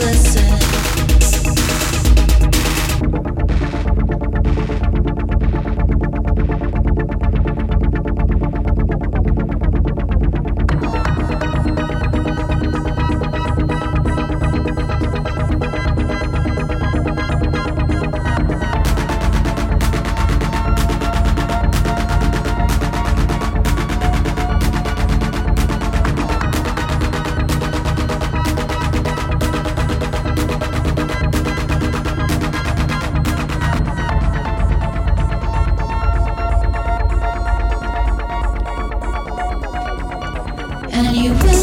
listen. And you will